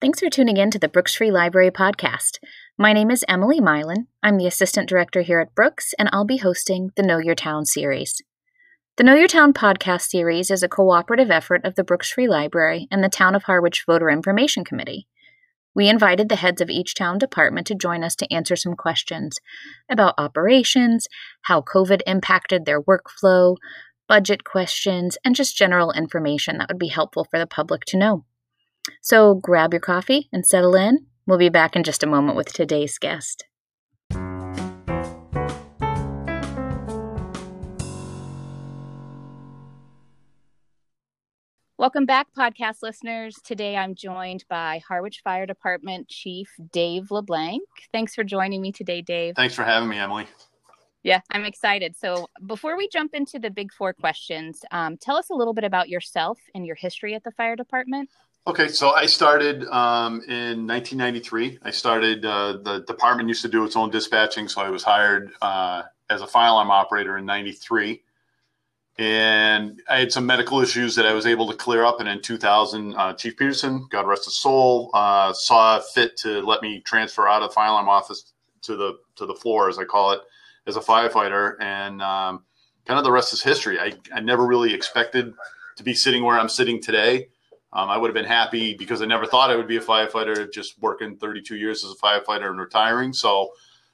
Thanks for tuning in to the Brooks Free Library podcast. My name is Emily Milan. I'm the Assistant Director here at Brooks, and I'll be hosting the Know Your Town series. The Know Your Town podcast series is a cooperative effort of the Brooks Free Library and the Town of Harwich Voter Information Committee. We invited the heads of each town department to join us to answer some questions about operations, how COVID impacted their workflow, budget questions, and just general information that would be helpful for the public to know. So grab your coffee and settle in. We'll be back in just a moment with today's guest. Welcome back, podcast listeners. Today I'm joined by Harwich Fire Department Chief Dave LeBlanc. Thanks for joining me today, Dave. Thanks for having me, Emily. Yeah, I'm excited. So, before we jump into the big four questions, um, tell us a little bit about yourself and your history at the fire department. Okay, so I started um, in 1993. I started, uh, the department used to do its own dispatching, so I was hired uh, as a fire alarm operator in 93. And I had some medical issues that I was able to clear up. And in 2000, uh, Chief Peterson, God rest his soul, uh, saw fit to let me transfer out of the fire alarm office to the to the floor, as I call it, as a firefighter. And um, kind of the rest is history. I, I never really expected to be sitting where I'm sitting today. Um, I would have been happy because I never thought I would be a firefighter, just working 32 years as a firefighter and retiring. So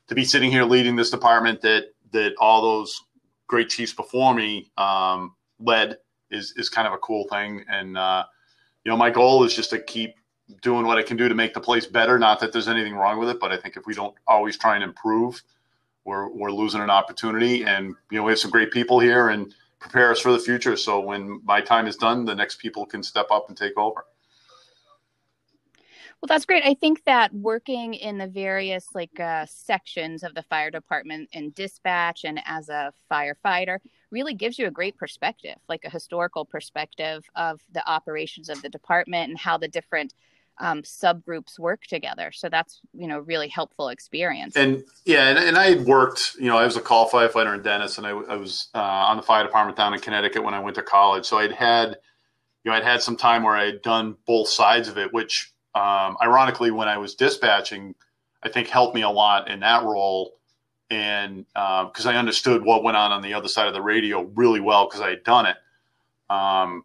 to be sitting here leading this department that that all those great chiefs before me um, led is is kind of a cool thing. And uh, you know, my goal is just to keep doing what I can do to make the place better. Not that there's anything wrong with it, but I think if we don't always try and improve, we're we're losing an opportunity. And you know, we have some great people here and prepare us for the future. So when my time is done, the next people can step up and take over. Well, that's great. I think that working in the various like uh, sections of the fire department and dispatch and as a firefighter really gives you a great perspective, like a historical perspective of the operations of the department and how the different um, subgroups work together. So that's you know really helpful experience. And yeah, and, and I worked. You know, I was a call firefighter in Dennis, and I, I was uh, on the fire department down in Connecticut when I went to college. So I'd had, you know, I'd had some time where I had done both sides of it, which um, ironically, when I was dispatching, I think helped me a lot in that role. And because uh, I understood what went on on the other side of the radio really well because I had done it. Um,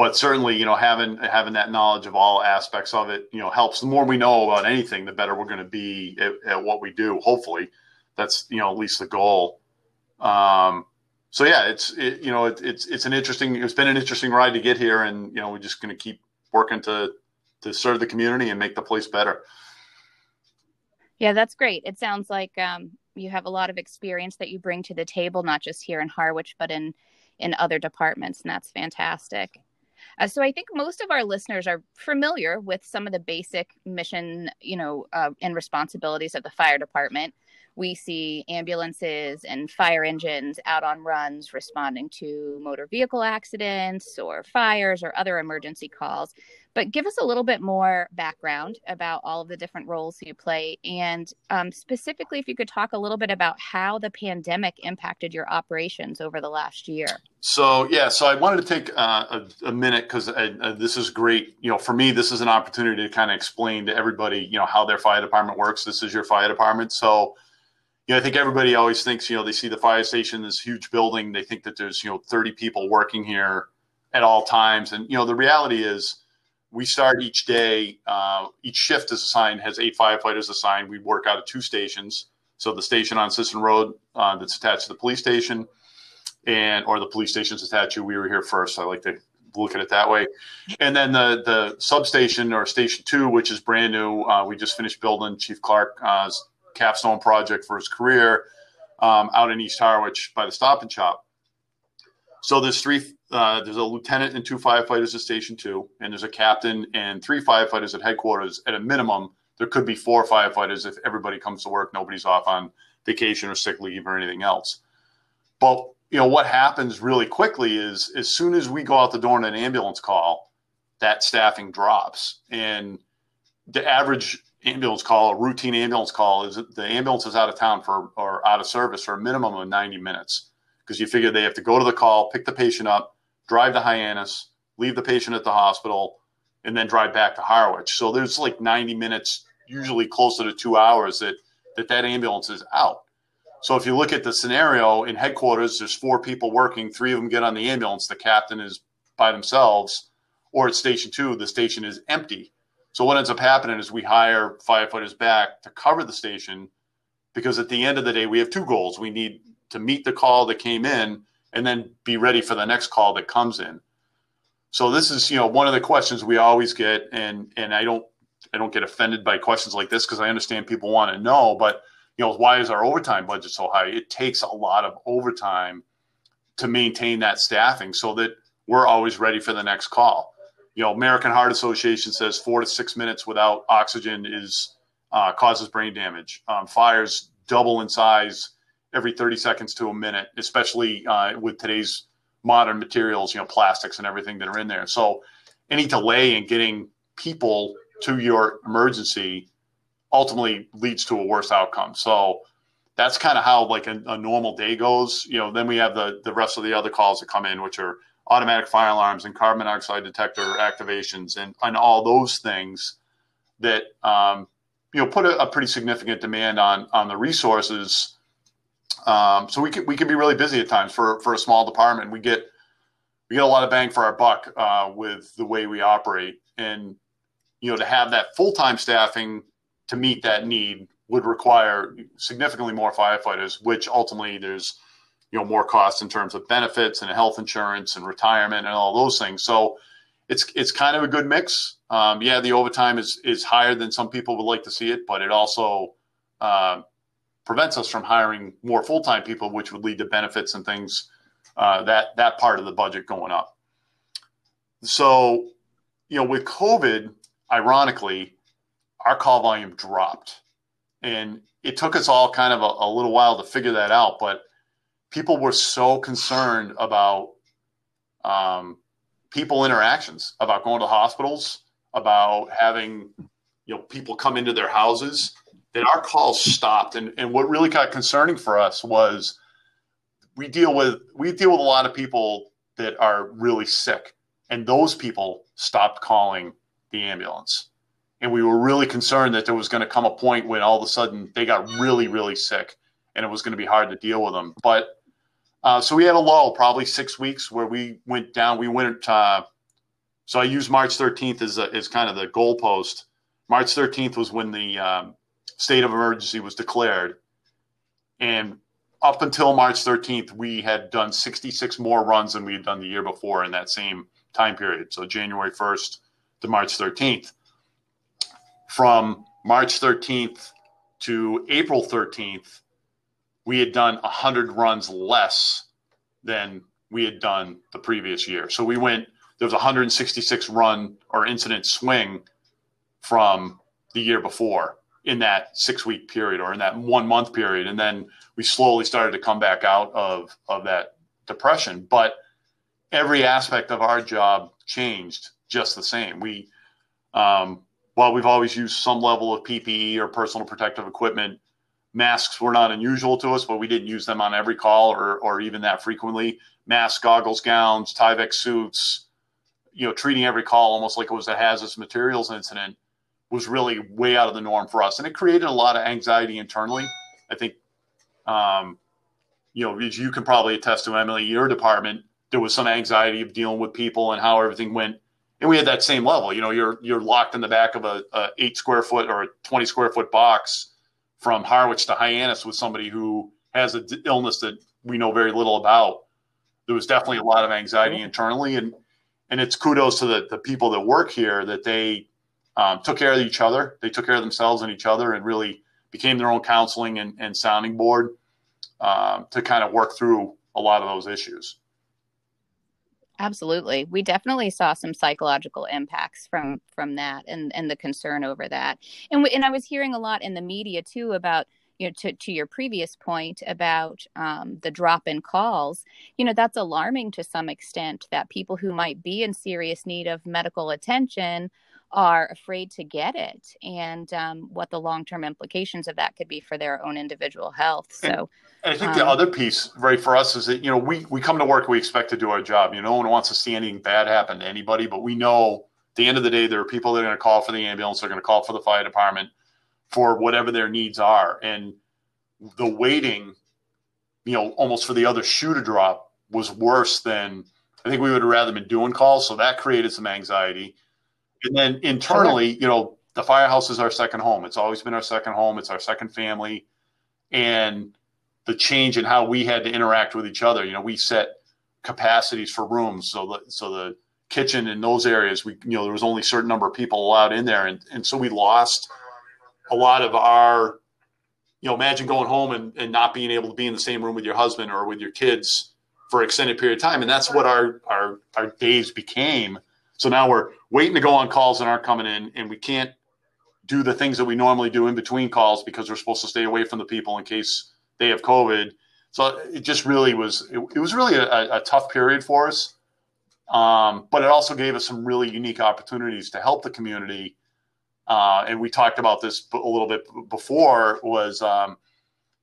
but certainly, you know, having having that knowledge of all aspects of it, you know, helps. The more we know about anything, the better we're going to be at, at, what we do. Hopefully, that's you know at least the goal. Um, so yeah, it's it, you know it, it's it's an interesting. It's been an interesting ride to get here, and you know we're just going to keep working to to serve the community and make the place better. Yeah, that's great. It sounds like um, you have a lot of experience that you bring to the table, not just here in Harwich, but in in other departments, and that's fantastic. Uh, so I think most of our listeners are familiar with some of the basic mission, you know, uh, and responsibilities of the fire department. We see ambulances and fire engines out on runs responding to motor vehicle accidents or fires or other emergency calls. But give us a little bit more background about all of the different roles you play. And um, specifically, if you could talk a little bit about how the pandemic impacted your operations over the last year. So, yeah, so I wanted to take uh, a, a, minute because this is great. You know, for me, this is an opportunity to kind of explain to everybody, you know, how their fire department works. This is your fire department. So, you know, I think everybody always thinks, you know, they see the fire station, this huge building, they think that there's, you know, 30 people working here at all times. And, you know, the reality is, we start each day. Uh, each shift is assigned has eight firefighters assigned. We work out of two stations. So the station on Sisson Road uh, that's attached to the police station, and or the police station's attached to. We were here first. So I like to look at it that way. And then the the substation or station two, which is brand new. Uh, we just finished building Chief Clark's uh, capstone project for his career um, out in East Harwich by the Stop and Shop. So there's three. Uh, there's a lieutenant and two firefighters at Station Two, and there's a captain and three firefighters at headquarters. At a minimum, there could be four firefighters if everybody comes to work, nobody's off on vacation or sick leave or anything else. But you know what happens really quickly is as soon as we go out the door in an ambulance call, that staffing drops, and the average ambulance call, a routine ambulance call, is the ambulance is out of town for or out of service for a minimum of 90 minutes because you figure they have to go to the call, pick the patient up, drive to Hyannis, leave the patient at the hospital, and then drive back to Harwich. So there's like 90 minutes, usually closer to two hours that that, that ambulance is out. So if you look at the scenario in headquarters, there's four people working, three of them get on the ambulance, the captain is by themselves, or at station two, the station is empty. So what ends up happening is we hire firefighters back to cover the station because at the end of the day, we have two goals. We need to meet the call that came in and then be ready for the next call that comes in. So this is, you know, one of the questions we always get, and and I don't I don't get offended by questions like this because I understand people want to know, but you know, why is our overtime budget so high? It takes a lot of overtime to maintain that staffing so that we're always ready for the next call. You know, American Heart Association says four to six minutes without oxygen is uh, causes brain damage. Um, fires double in size every 30 seconds to a minute, especially uh, with today's modern materials, you know, plastics and everything that are in there. So any delay in getting people to your emergency ultimately leads to a worse outcome. So that's kind of how like a, a, normal day goes. You know, then we have the the rest of the other calls that come in, which are automatic fire alarms and carbon monoxide detector activations and, and all those things that um, you know put a, a, pretty significant demand on on the resources. Um, so we can we can be really busy at times for for a small department. We get we get a lot of bang for our buck uh, with the way we operate, and you know to have that full time staffing to meet that need would require significantly more firefighters, which ultimately there's you know more costs in terms of benefits and health insurance and retirement and all those things. So it's it's kind of a good mix. Um, yeah, the overtime is is higher than some people would like to see it, but it also uh, prevents us from hiring more full time people, which would lead to benefits and things uh, that that part of the budget going up. So, you know, with COVID, ironically, our call volume dropped. And it took us all kind of a, a little while to figure that out, but people were so concerned about um, people interactions, about going to hospitals, about having you know people come into their houses that our calls stopped. And, and what really got concerning for us was we deal with we deal with a lot of people that are really sick, and those people stopped calling the ambulance. And we were really concerned that there was going to come a point when all of a sudden they got really really sick and it was going to be hard to deal with them. But uh, so we had a lull probably six weeks where we went down. We went uh, so i used march 13th as, a, as kind of the goalpost. March 13th was when the um, state of emergency was declared. And up until march 13th we had done 66 more runs than we had done the year before in that same time period. So january 1st to march 13th from March 13th to April 13th, we had done 100 runs less than we had done the previous year. So we went, there was 166 run or incident swing from the year before in that six week period or in that one month period. And then we slowly started to come back out of, of that depression. But every aspect of our job changed just the same. We, um, while we've always used some level of PPE or personal protective equipment, masks were not unusual to us, but we didn't use them on every call or, or even that frequently. Masks, goggles, gowns, Tyvek suits, you know, treating every call almost like it was a hazardous materials incident was really way out of the norm for us. And it created a lot of anxiety internally. I think, um, you know, you can probably attest to, Emily, your department, there was some anxiety of dealing with people and how everything went and we had that same level. You know, you're you're locked in the back of a, a eight square foot or a twenty square foot box from Harwich to Hyannis with somebody who has an illness that we know very little about. There was definitely a lot of anxiety internally, and and it's kudos to the the people that work here that they um, took care of each other. They took care of themselves and each other, and really became their own counseling and, and sounding board um, to kind of work through a lot of those issues. Absolutely. We definitely saw some psychological impacts from from that and and the concern over that. And we, and I was hearing a lot in the media too about you know to, to your previous point about um, the drop in calls you know that's alarming to some extent that people who might be in serious need of medical attention are afraid to get it and um, what the long-term implications of that could be for their own individual health so and, and i think um, the other piece right for us is that you know we we come to work we expect to do our job you know no one wants to see anything bad happen to anybody but we know at the end of the day, there are people that are going to call for the ambulance, they're going to call for the fire department for whatever their needs are. And the waiting, you know, almost for the other shoe to drop was worse than I think we would have rather been doing calls. So that created some anxiety. And then internally, you know, the firehouse is our second home. It's always been our second home. It's our second family. And the change in how we had to interact with each other, you know, we set capacities for rooms. So the, so the kitchen in those areas, we, you know, there was only a certain number of people allowed in there. And, and so we lost a lot of our, you know, imagine going home and, and not being able to be in the same room with your husband or with your kids for extended period of time. And that's what our, our, our days became. So now we're waiting to go on calls that aren't coming in and we can't do the things that we normally do in between calls because we're supposed to stay away from the people in case they have COVID. So it just really was, it, it was really a, a, tough period for us. Um, but it also gave us some really unique opportunities to help the community. Uh, and we talked about this a little bit before was, um,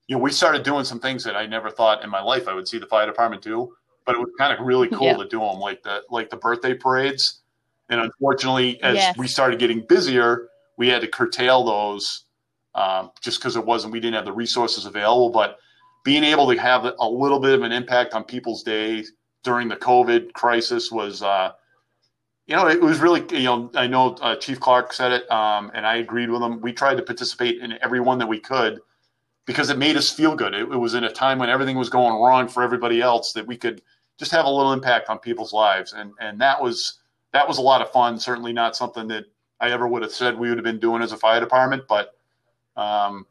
you know, we started doing some things that I never thought in my life I would see the fire department do, but it was kind of really cool yeah. to do them like the, like the birthday parades. And unfortunately, as yes. we started getting busier, we had to curtail those um, just because it wasn't, we didn't have the resources available, but being able to have a little bit of an impact on people's days during the COVID crisis was, uh, you know, it was really, you know, I know uh, Chief Clark said it, um, and I agreed with him. We tried to participate in every one that we could because it made us feel good. It, it, was in a time when everything was going wrong for everybody else that we could just have a little impact on people's lives, and and that was that was a lot of fun. Certainly not something that I ever would have said we would have been doing as a fire department, but um,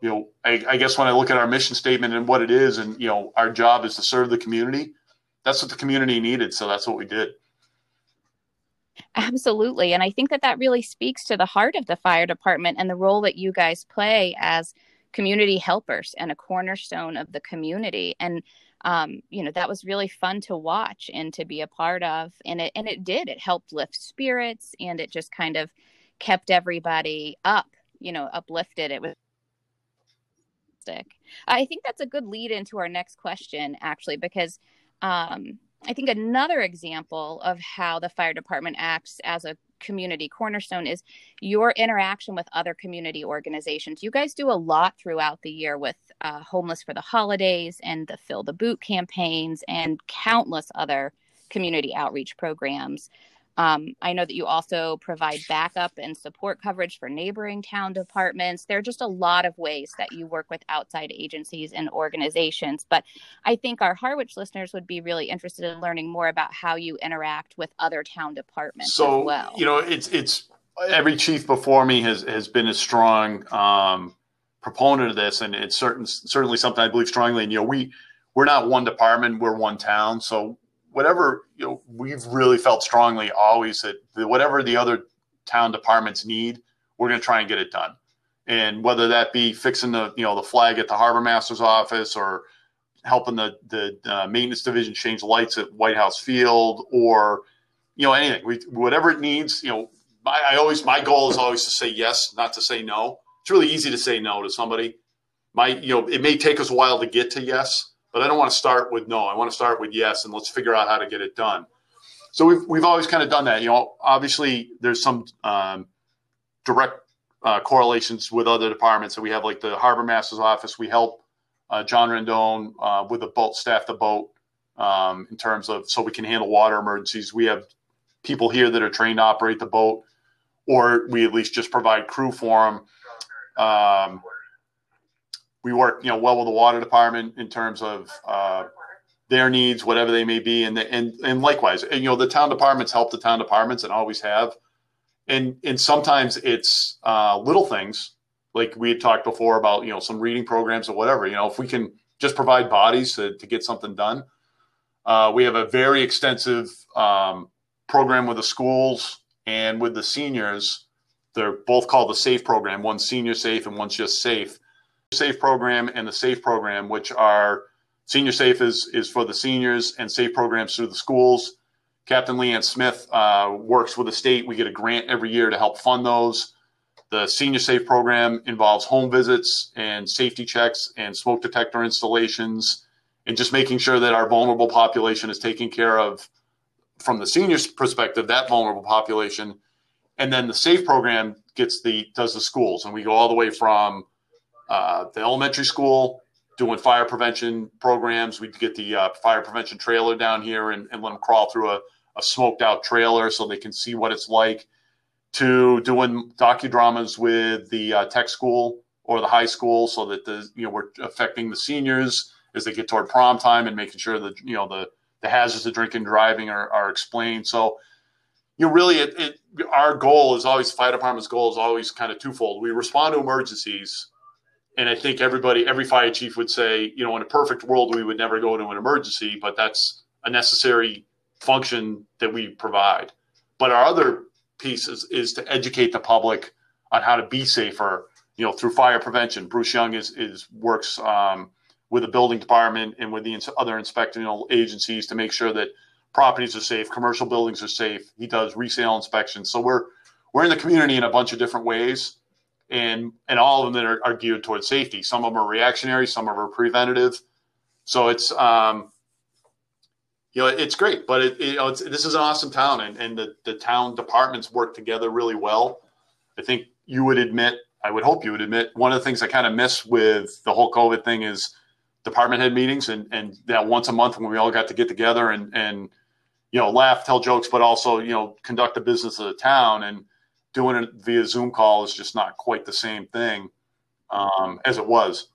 you know, I, I guess when I look at our mission statement and what it is, and you know, our job is to serve the community that's what the community needed. So that's what we did. Absolutely. And I think that that really speaks to the heart of the fire department and the role that you guys play as community helpers and a cornerstone of the community. And, um, you know, that was really fun to watch and to be a part of. And it, and it did, it helped lift spirits and it just kind of kept everybody up, you know, uplifted. It was. I think that's a good lead into our next question, actually, because um, I think another example of how the fire department acts as a community cornerstone is your interaction with other community organizations. You guys do a lot throughout the year with uh, Homeless for the Holidays and the Fill the Boot campaigns and countless other community outreach programs. Um, I know that you also provide backup and support coverage for neighboring town departments. There are just a lot of ways that you work with outside agencies and organizations. But I think our Harwich listeners would be really interested in learning more about how you interact with other town departments so, as well. You know, it's it's every chief before me has has been a strong um, proponent of this, and it's certain certainly something I believe strongly. And you know, we we're not one department, we're one town, so whatever you know, we've really felt strongly always that the, whatever the other town departments need, we're going to try and get it done. And whether that be fixing the you know the flag at the harbor master's office or helping the the uh, maintenance division change lights at White House Field or you know anything, we, whatever it needs. You know, my, I always my goal is always to say yes, not to say no. It's really easy to say no to somebody. My you know it may take us a while to get to yes, but I don't want to start with no. I want to start with yes, and let's figure out how to get it done. So we've we've always kind of done that. You know, obviously there's some um, direct uh, correlations with other departments. So we have like the harbor master's office. We help uh, John Rendon uh, with the boat staff, the boat um, in terms of so we can handle water emergencies. We have people here that are trained to operate the boat, or we at least just provide crew for them. Um, we work, you know, well with the water department in terms of uh, their needs, whatever they may be, and the, and and likewise, and, you know, the town departments help the town departments and always have, and and sometimes it's uh, little things like we had talked before about, you know, some reading programs or whatever. You know, if we can just provide bodies to to get something done, uh, we have a very extensive um, program with the schools and with the seniors. They're both called the SAFE program. One's senior safe and one's just safe Safe program and the Safe program, which are Senior Safe is, is for the seniors and Safe programs through the schools. Captain Leanne Smith uh, works with the state. We get a grant every year to help fund those. The Senior Safe program involves home visits and safety checks and smoke detector installations and just making sure that our vulnerable population is taken care of from the seniors perspective, that vulnerable population, and then the SAFE program gets the does the schools, and we go all the way from uh, the elementary school doing fire prevention programs. We get the uh, fire prevention trailer down here and, and let them crawl through a, a, smoked out trailer so they can see what it's like. To doing docudramas with the uh, tech school or the high school, so that the you know we're affecting the seniors as they get toward prom time and making sure that you know the the hazards of drinking and driving are, are explained. So you really, it, it our goal is always fire department's goal is always kind of twofold. We respond to emergencies and I think everybody, every fire chief would say, you know, in a perfect world, we would never go to an emergency, but that's a necessary function that we provide. But our other piece is, is to educate the public on how to be safer, you know, through fire prevention. Bruce Young is, is works um, with the building department and with the other inspectional agencies to make sure that properties are safe, commercial buildings are safe. He does resale inspections. So we're we're in the community in a bunch of different ways and and all of them that are, are geared towards safety. Some of them are reactionary, some of them are preventative. So it's um, you know it's great, but it, you know this is an awesome town, and, and the the town departments work together really well. I think you would admit, I would hope you would admit, one of the things I kind of miss with the whole COVID thing is department head meetings and and that once a month when we all got to get together and and you know laugh, tell jokes, but also you know conduct the business of the town and doing it via Zoom call is just not quite the same thing um, as it was.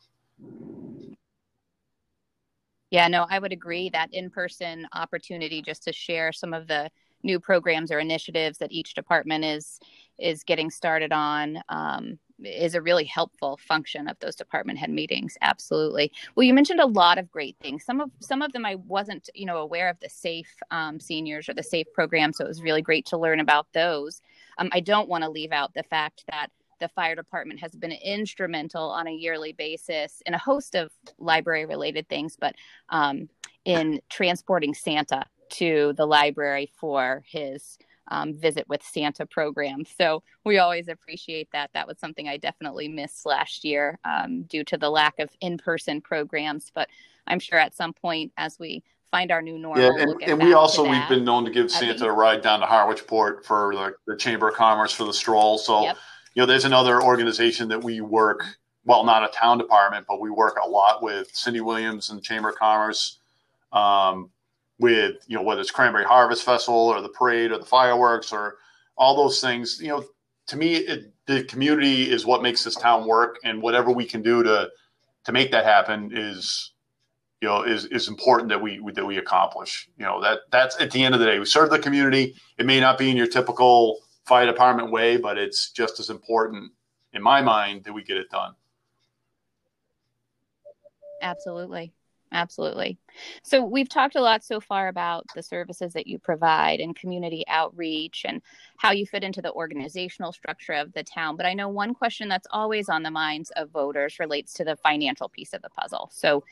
Yeah, no, I would agree that in person opportunity just to share some of the new programs or initiatives that each department is is getting started on um, is a really helpful function of those department head meetings. Absolutely. Well you mentioned a lot of great things. Some of some of them i wasn't you know aware of the safe um, seniors or the safe program so it was really great to learn about those um, I don't want to leave out the fact that the fire department has been instrumental on a yearly basis in a host of library related things, but um, in transporting Santa to the library for his um, visit with Santa program. So we always appreciate that. That was something I definitely missed last year um, due to the lack of in person programs. But I'm sure at some point, as we find our new normal. Yeah, and, and we also we've been known to give Santa a ride down to Harwichport for the, the Chamber of Commerce for the stroll. So yep. you know, there's another organization that we work. Well, not a town department, but we work a lot with Cindy Williams and Chamber of Commerce. Um, with you know whether it's Cranberry Harvest Festival or the parade or the fireworks or all those things. You know, to me, it, the community is what makes this town work, and whatever we can do to to make that happen is you know is is important that we that we accomplish. You know that that's at the end of the day we serve the community. It may not be in your typical fire department way but it's just as important in my mind that we get it done. Absolutely. Absolutely. So we've talked a lot so far about the services that you provide and community outreach and how you fit into the organizational structure of the town but i know one question that's always on the minds of voters relates to the financial piece of the puzzle. So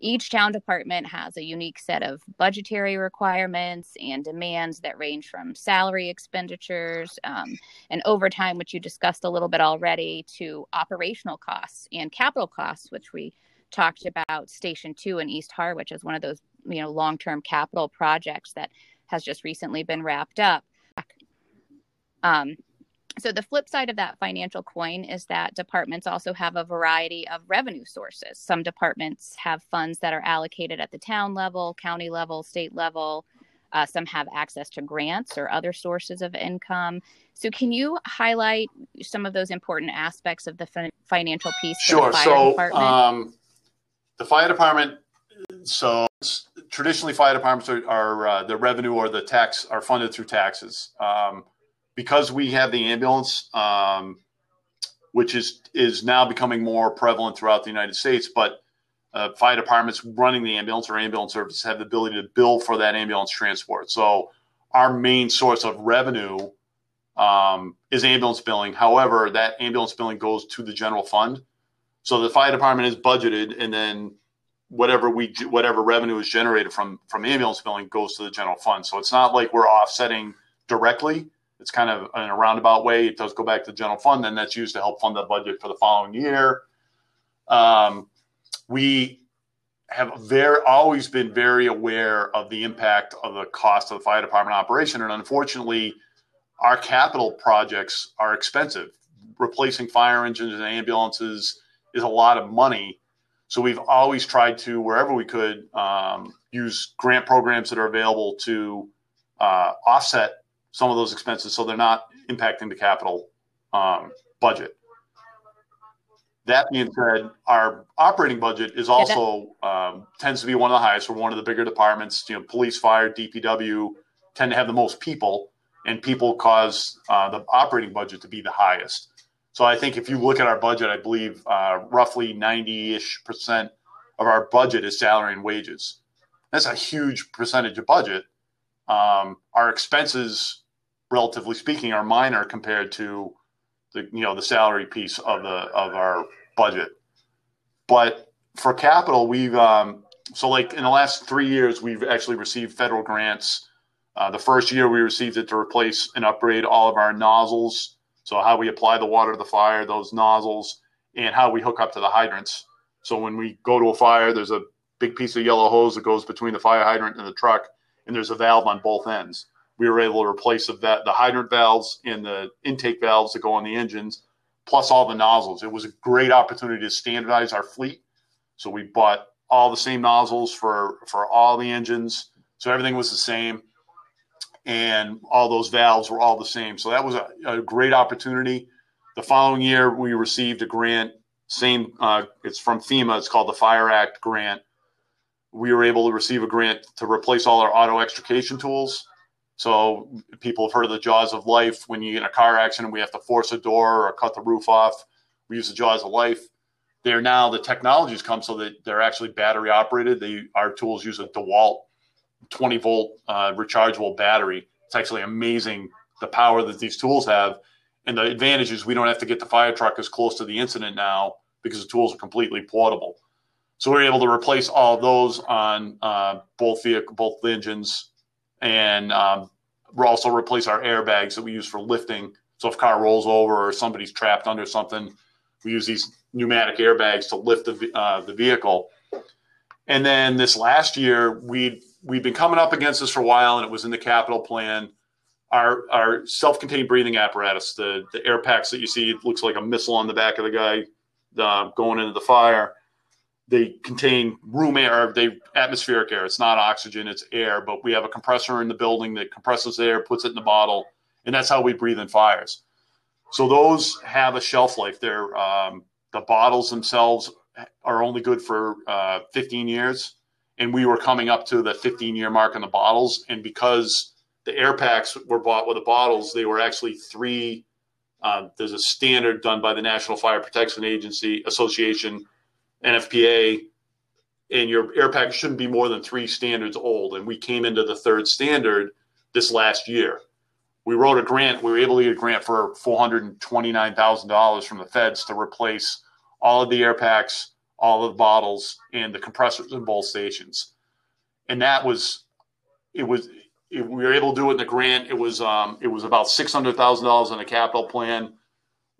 each town department has a unique set of budgetary requirements and demands that range from salary expenditures um, and overtime, which you discussed a little bit already, to operational costs and capital costs, which we talked about Station 2 in East Harwich as one of those you know long-term capital projects that has just recently been wrapped up. Um, so the flip side of that financial coin is that departments also have a variety of revenue sources. Some departments have funds that are allocated at the town level, county level, state level. Uh, some have access to grants or other sources of income. So, can you highlight some of those important aspects of the fin- financial piece? Sure. so, um, the fire department. So, traditionally, fire departments are, are uh, the revenue or the tax are funded through taxes. Um, because we have the ambulance, um, which is is now becoming more prevalent throughout the United States, but uh, fire departments running the ambulance or ambulance services have the ability to bill for that ambulance transport. So our main source of revenue um, is ambulance billing. However, that ambulance billing goes to the general fund. So the fire department is budgeted, and then whatever we whatever revenue is generated from from ambulance billing goes to the general fund. So it's not like we're offsetting directly it's kind of in a roundabout way. It does go back to the general fund, and that's used to help fund the budget for the following year. Um, we have very always been very aware of the impact of the cost of the fire department operation, and unfortunately, our capital projects are expensive. Replacing fire engines and ambulances is a lot of money, so we've always tried to, wherever we could, um, use grant programs that are available to uh, offset some of those expenses, so they're not impacting the capital um, budget. That being said, our operating budget is also um, tends to be one of the highest. We're one of the bigger departments. You know, police, fire, DPW tend to have the most people, and people cause uh, the operating budget to be the highest. So I think if you look at our budget, I believe uh, roughly ninety-ish percent of our budget is salary and wages. That's a huge percentage of budget. Um, our expenses, relatively speaking, are minor compared to the you know the salary piece of the of our budget. But for capital, we've um, so like in the last three years, we've actually received federal grants. Uh, the first year we received it to replace and upgrade all of our nozzles. So how we apply the water to the fire, those nozzles, and how we hook up to the hydrants. So when we go to a fire, there's a big piece of yellow hose that goes between the fire hydrant and the truck, and there's a valve on both ends we were able to replace the, the hydrant valves and the intake valves that go on the engines, plus all the nozzles. It was a great opportunity to standardize our fleet. So we bought all the same nozzles for for all the engines, so everything was the same, and all those valves were all the same. So that was a, a great opportunity. The following year, we received a grant. Same, uh, it's from FEMA. It's called the Fire Act grant. We were able to receive a grant to replace all our auto extrication tools so people have heard of the jaws of life. When you get in a car accident, we have to force a door or cut the roof off. We use the jaws of life. They're now the technologies come so that they're actually battery operated. They our tools use a DeWalt 20 volt uh, rechargeable battery. It's actually amazing the power that these tools have. And the advantage is we don't have to get the fire truck as close to the incident now because the tools are completely portable. So we're able to replace all those on uh, both vehicle, both engines and um, we'll also replace our airbags that we use for lifting. So if a car rolls over or somebody's trapped under something, we use these pneumatic airbags to lift the uh, the vehicle. And then this last year, we we've been coming up against this for a while, and it was in the capital plan. Our our self-contained breathing apparatus, the the air packs that you see, looks like a missile on the back of the guy uh, going into the fire they contain room air, they atmospheric air. It's not oxygen, it's air. But we have a compressor in the building that compresses air, puts it in the bottle, and that's how we breathe in fires. So those have a shelf life. They're um, the bottles themselves are only good for uh, 15 years, and we were coming up to the 15 year mark on the bottles. And because the air packs were bought with the bottles, they were actually three. Uh, there's a standard done by the National Fire Protection Agency Association NFPA, and your air package shouldn't be more than three standards old. And we came into the third standard this last year. We wrote a grant. We were able to get a grant for four hundred and twenty-nine thousand dollars from the feds to replace all of the air packs, all of the bottles, and the compressors in both stations. And that was, it was, it, we were able to do it in the grant. It was, um, it was about six hundred thousand dollars in the capital plan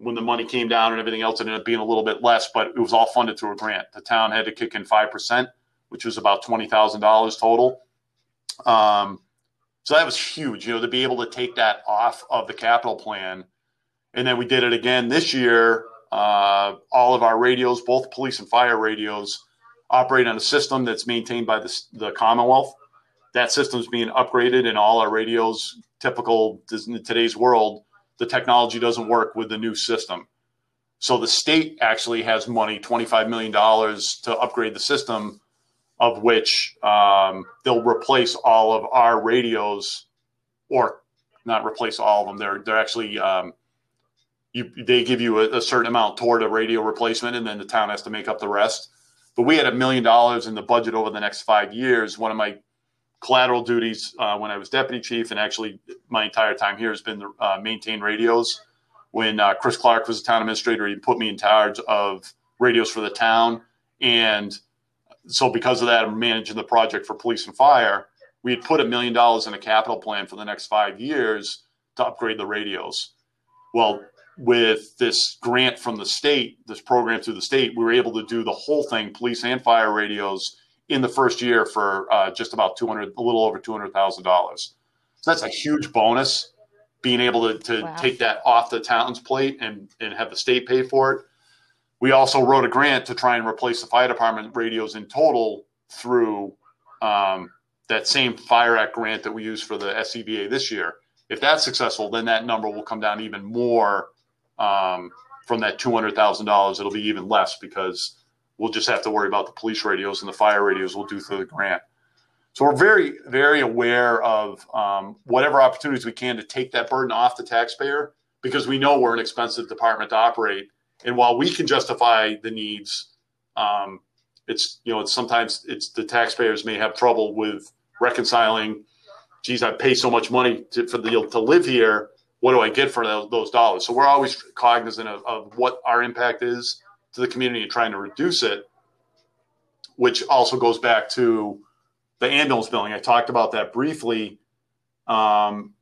when the money came down and everything else, it ended up being a little bit less, but it was all funded through a grant. The town had to kick in 5%, which was about $20,000 total. Um, so that was huge, you know, to be able to take that off of the capital plan. And then we did it again this year. Uh, all of our radios, both police and fire radios, operate on a system that's maintained by the, the Commonwealth. That system's being upgraded, and all our radios, typical in today's world, the technology doesn't work with the new system. So the state actually has money, $25 million to upgrade the system, of which um, they'll replace all of our radios, or not replace all of them. They're they're actually um, you they give you a, a, certain amount toward a radio replacement, and then the town has to make up the rest. But we had a million dollars in the budget over the next five years. One of my collateral duties uh, when I was deputy chief, and actually my entire time here has been to uh, maintain radios. When uh, Chris Clark was the town administrator, he put me in charge of radios for the town, and so because of that, I'm managing the project for police and fire. We had put a million dollars in a capital plan for the next five years to upgrade the radios. Well, with this grant from the state, this program through the state, we were able to do the whole thing, police and fire radios, in the first year for uh, just about 200, a little over $200,000. So that's a huge bonus being able to, to wow. take that off the town's plate and, and have the state pay for it. We also wrote a grant to try and replace the fire department radios in total through um, that same Fire Act grant that we used for the SCBA this year. If that's successful, then that number will come down even more um, from that $200,000. It'll be even less because we'll just have to worry about the police radios and the fire radios we'll do through the grant. So we're very, very aware of um, whatever opportunities we can to take that burden off the taxpayer because we know we're an expensive department to operate. And while we can justify the needs, um, it's you know it's sometimes it's the taxpayers may have trouble with reconciling. Geez, I pay so much money to, for the to live here. What do I get for those, dollars? So we're always cognizant of, of what our impact is to the community and trying to reduce it, which also goes back to the ambulance billing. I talked about that briefly. Um,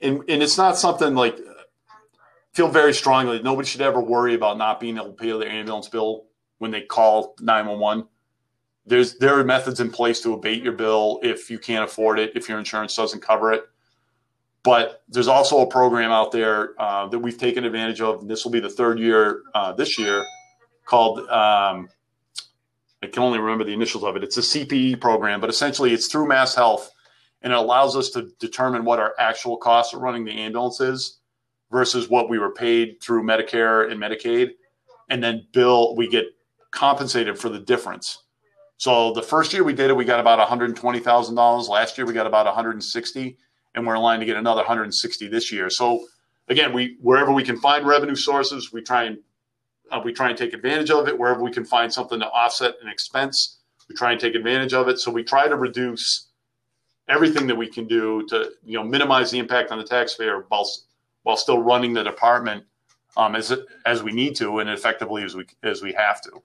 and, and it's not something like feel very strongly that nobody should ever worry about not being able to pay their ambulance bill when they call 911. There's there are methods in place to abate your bill if you can't afford it, if your insurance doesn't cover it. But there's also a program out there uh, that we've taken advantage of. This will be the third year uh, this year, called um, I can only remember the initials of it. It's a CPE program, but essentially it's through Mass Health, and it allows us to determine what our actual costs of running the ambulance is versus what we were paid through Medicare and Medicaid, and then bill we get compensated for the difference. So the first year we did it, we got about one hundred twenty thousand dollars. Last year we got about one hundred and sixty, and we're in line to get another one hundred sixty this year. So again, we wherever we can find revenue sources, we try and uh, we try and take advantage of it wherever we can find something to offset an expense. We try and take advantage of it. So we try to reduce everything that we can do to you know minimize the impact on the taxpayer while while still running the department um, as as we need to and effectively as we as we have to.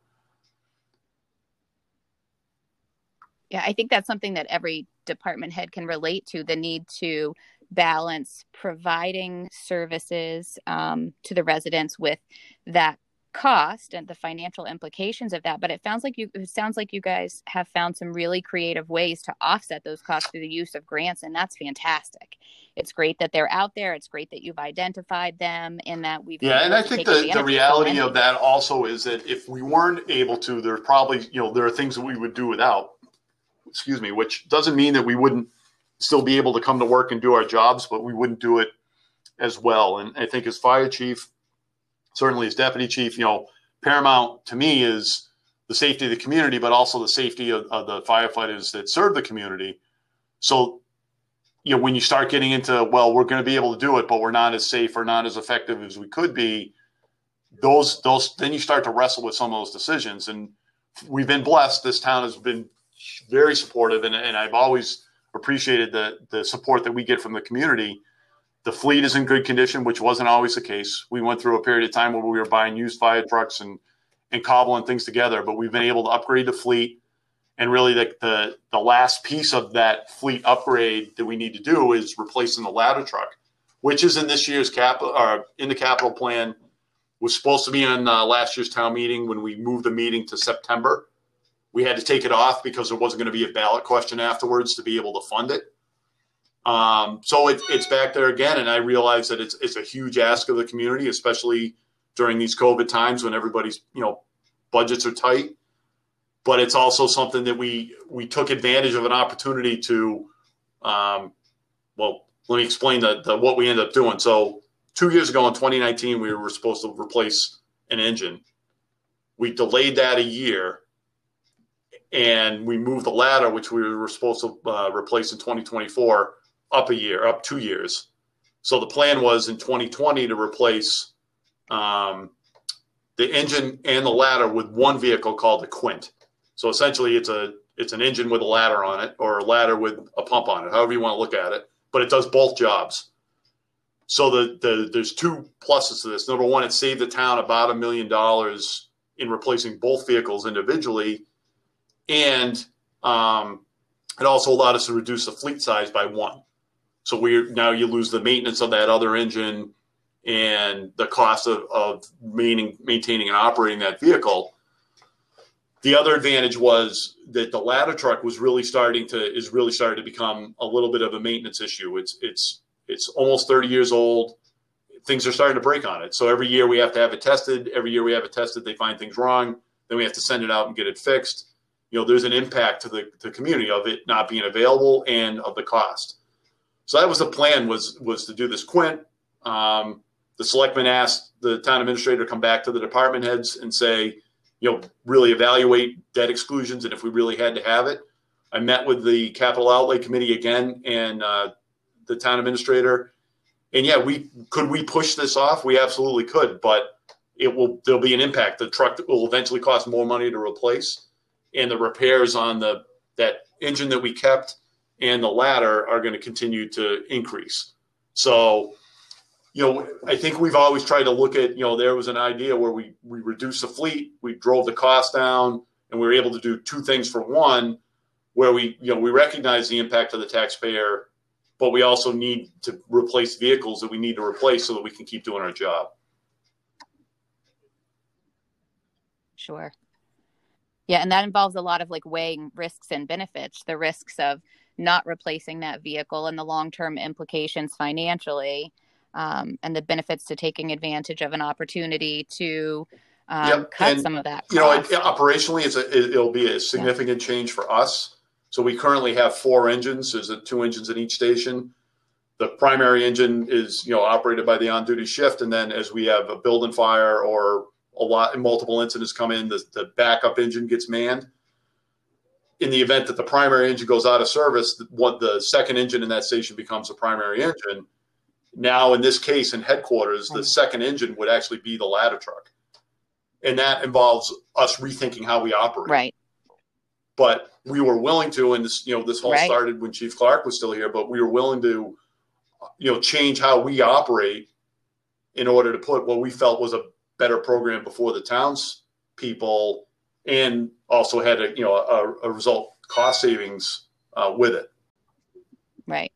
Yeah, I think that's something that every department head can relate to the need to balance providing services um, to the residents with that cost and the financial implications of that but it sounds like you it sounds like you guys have found some really creative ways to offset those costs through the use of grants and that's fantastic. It's great that they're out there. It's great that you've identified them and that we've yeah and i think the, the reality of that also is that if we weren't able to there's probably you know there are things that we would do without excuse me which doesn't mean that we wouldn't still be able to come to work and do our jobs but we wouldn't do it as well. And i think as fire chief certainly as deputy chief, you know, paramount to me is the safety of the community, but also the safety of, of the firefighters that serve the community. So, you know, when you start getting into, well, we're going to be able to do it, but we're not as safe or not as effective as we could be, those, those, then you start to wrestle with some of those decisions. And we've been blessed. This town has been very supportive, and, and I've always appreciated the, the support that we get from the community the fleet is in good condition, which wasn't always the case. We went through a period of time where we were buying used fire trucks and and cobbling things together, but we've been able to upgrade the fleet. And really, the, the the last piece of that fleet upgrade that we need to do is replacing the ladder truck, which is in this year's capital or uh, in the capital plan. Was supposed to be on uh, last year's town meeting when we moved the meeting to September. We had to take it off because there wasn't going to be a ballot question afterwards to be able to fund it. Um, so it, it's back there again, and I realize that it's it's a huge ask of the community, especially during these COVID times when everybody's you know budgets are tight. But it's also something that we we took advantage of an opportunity to, um, well, let me explain the, the what we ended up doing. So two years ago in 2019, we were supposed to replace an engine. We delayed that a year, and we moved the ladder, which we were supposed to uh, replace in 2024 up a year, up two years. So the plan was in 2020 to replace um, the engine and the ladder with one vehicle called the Quint. So essentially, it's a it's an engine with a ladder on it, or a ladder with a pump on it, however you want to look at it. But it does both jobs. So the, the there's two pluses to this. Number one, it saved the town about a million dollars in replacing both vehicles individually, and um, it also allowed us to reduce the fleet size by one. So we now you lose the maintenance of that other engine and the cost of, of maintaining, maintaining and operating that vehicle. the other advantage was that the ladder truck was really starting to is really starting to become a little bit of a maintenance issue. It's it's it's almost 30 years old. Things are starting to break on it. So every year we have to have it tested. Every year we have it tested, they find things wrong. Then we have to send it out and get it fixed. You know, there's an impact to the, the community of it not being available and of the cost. So that was the plan was was to do this quint. Um, the selectmen asked the town administrator to come back to the department heads and say, you know, really evaluate debt exclusions and if we really had to have it. I met with the capital outlay committee again and uh, the town administrator. And yeah, we could we push this off? We absolutely could, but it will there'll be an impact. The truck will eventually cost more money to replace, and the repairs on the that engine that we kept and the ladder are going to continue to increase. So you know, I think we've always tried to look at, you know, there was an idea where we we reduced the fleet, we drove the cost down, and we were able to do two things for one, where we, you know, we recognize the impact of the taxpayer, but we also need to replace vehicles that we need to replace so that we can keep doing our job. Sure. Yeah, and that involves a lot of like weighing risks and benefits, the risks of not replacing that vehicle and the long-term implications financially um, and the benefits to taking advantage of an opportunity to um, yep. cut and, some of that. Cost. You know, it, operationally, it's a, it, will be a significant yeah. change for us. So we currently have four engines. There's two engines in each station. The primary engine is you know operated by the on-duty shift, and then as we have a building fire or a lot multiple incidents come in, the, the backup engine gets manned. In the event that the primary engine goes out of service, what the second engine in that station becomes the primary engine now, in this case, in headquarters, the second engine would actually be the ladder truck. And that involves us rethinking how we operate. Right. But we were willing to, and this, you know, this all right. started when Chief Clark was still here, but we were willing to, you know, change how we operate in order to put what we felt was a better program before the town's people and also had a, you know, a, a result cost savings uh, with it. Right.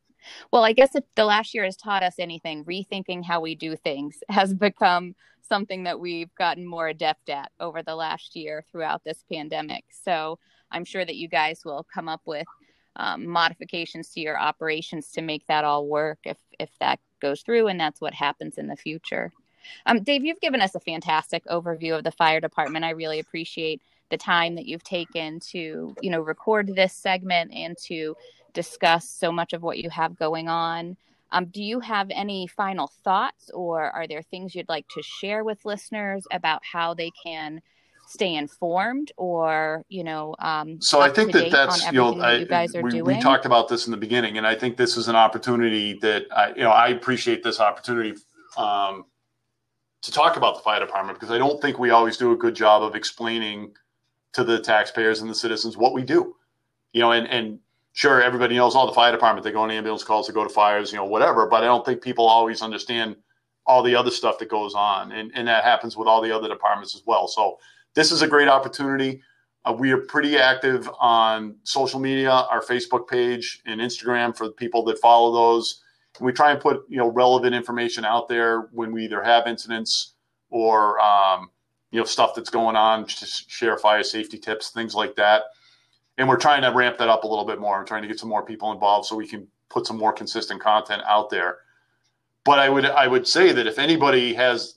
Well, I guess if the last year has taught us anything, rethinking how we do things has become something that we've gotten more adept at over the last year throughout this pandemic. So I'm sure that you guys will come up with um, modifications to your operations to make that all work if if that goes through and that's what happens in the future. Um, Dave, you've given us a fantastic overview of the fire department. I really appreciate the time that you've taken to you know record this segment and to discuss so much of what you have going on. Um, do you have any final thoughts, or are there things you'd like to share with listeners about how they can stay informed, or you know? Um, so I think that that's you know I, you guys are we, doing. We talked about this in the beginning, and I think this is an opportunity that I you know I appreciate this opportunity um, to talk about the fire department because I don't think we always do a good job of explaining to the taxpayers and the citizens what we do. You know, and and sure everybody knows all the fire department they go on ambulance calls they go to fires you know whatever but i don't think people always understand all the other stuff that goes on and, and that happens with all the other departments as well. So this is a great opportunity. Uh, we are pretty active on social media our facebook page and instagram for the people that follow those. And we try and put you know relevant information out there when we either have incidents or um, you know stuff that's going on share fire safety tips things like that and we're trying to ramp that up a little bit more. I'm trying to get some more people involved so we can put some more consistent content out there. But I would I would say that if anybody has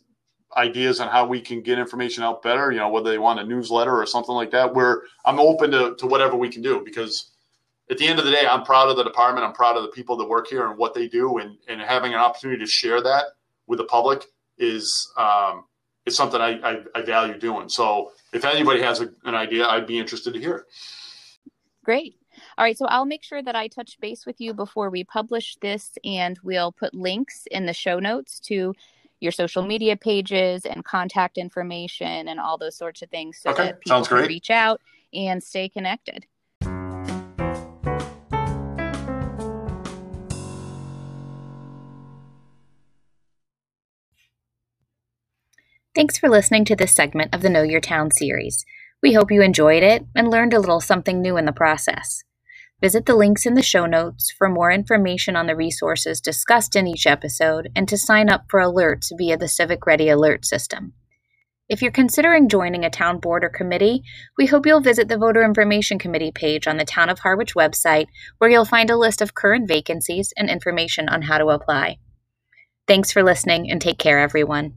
ideas on how we can get information out better, you know, whether they want a newsletter or something like that, where I'm open to, to whatever we can do because at the end of the day, I'm proud of the department. I'm proud of the people that work here and what they do, and, and having an opportunity to share that with the public is um, is something I, I, I value doing. So if anybody has a, an idea, I'd be interested to hear it. Great. All right, so I'll make sure that I touch base with you before we publish this, and we'll put links in the show notes to your social media pages and contact information and all those sorts of things so okay. that people Sounds great. can reach out and stay connected. Thanks for listening to this segment of the Know Your Town series. We hope you enjoyed it and learned a little something new in the process. Visit the links in the show notes for more information on the resources discussed in each episode and to sign up for alerts via the Civic Ready alert system. If you're considering joining a town board or committee, we hope you'll visit the Voter Information Committee page on the Town of Harwich website, where you'll find a list of current vacancies and information on how to apply. Thanks for listening and take care, everyone.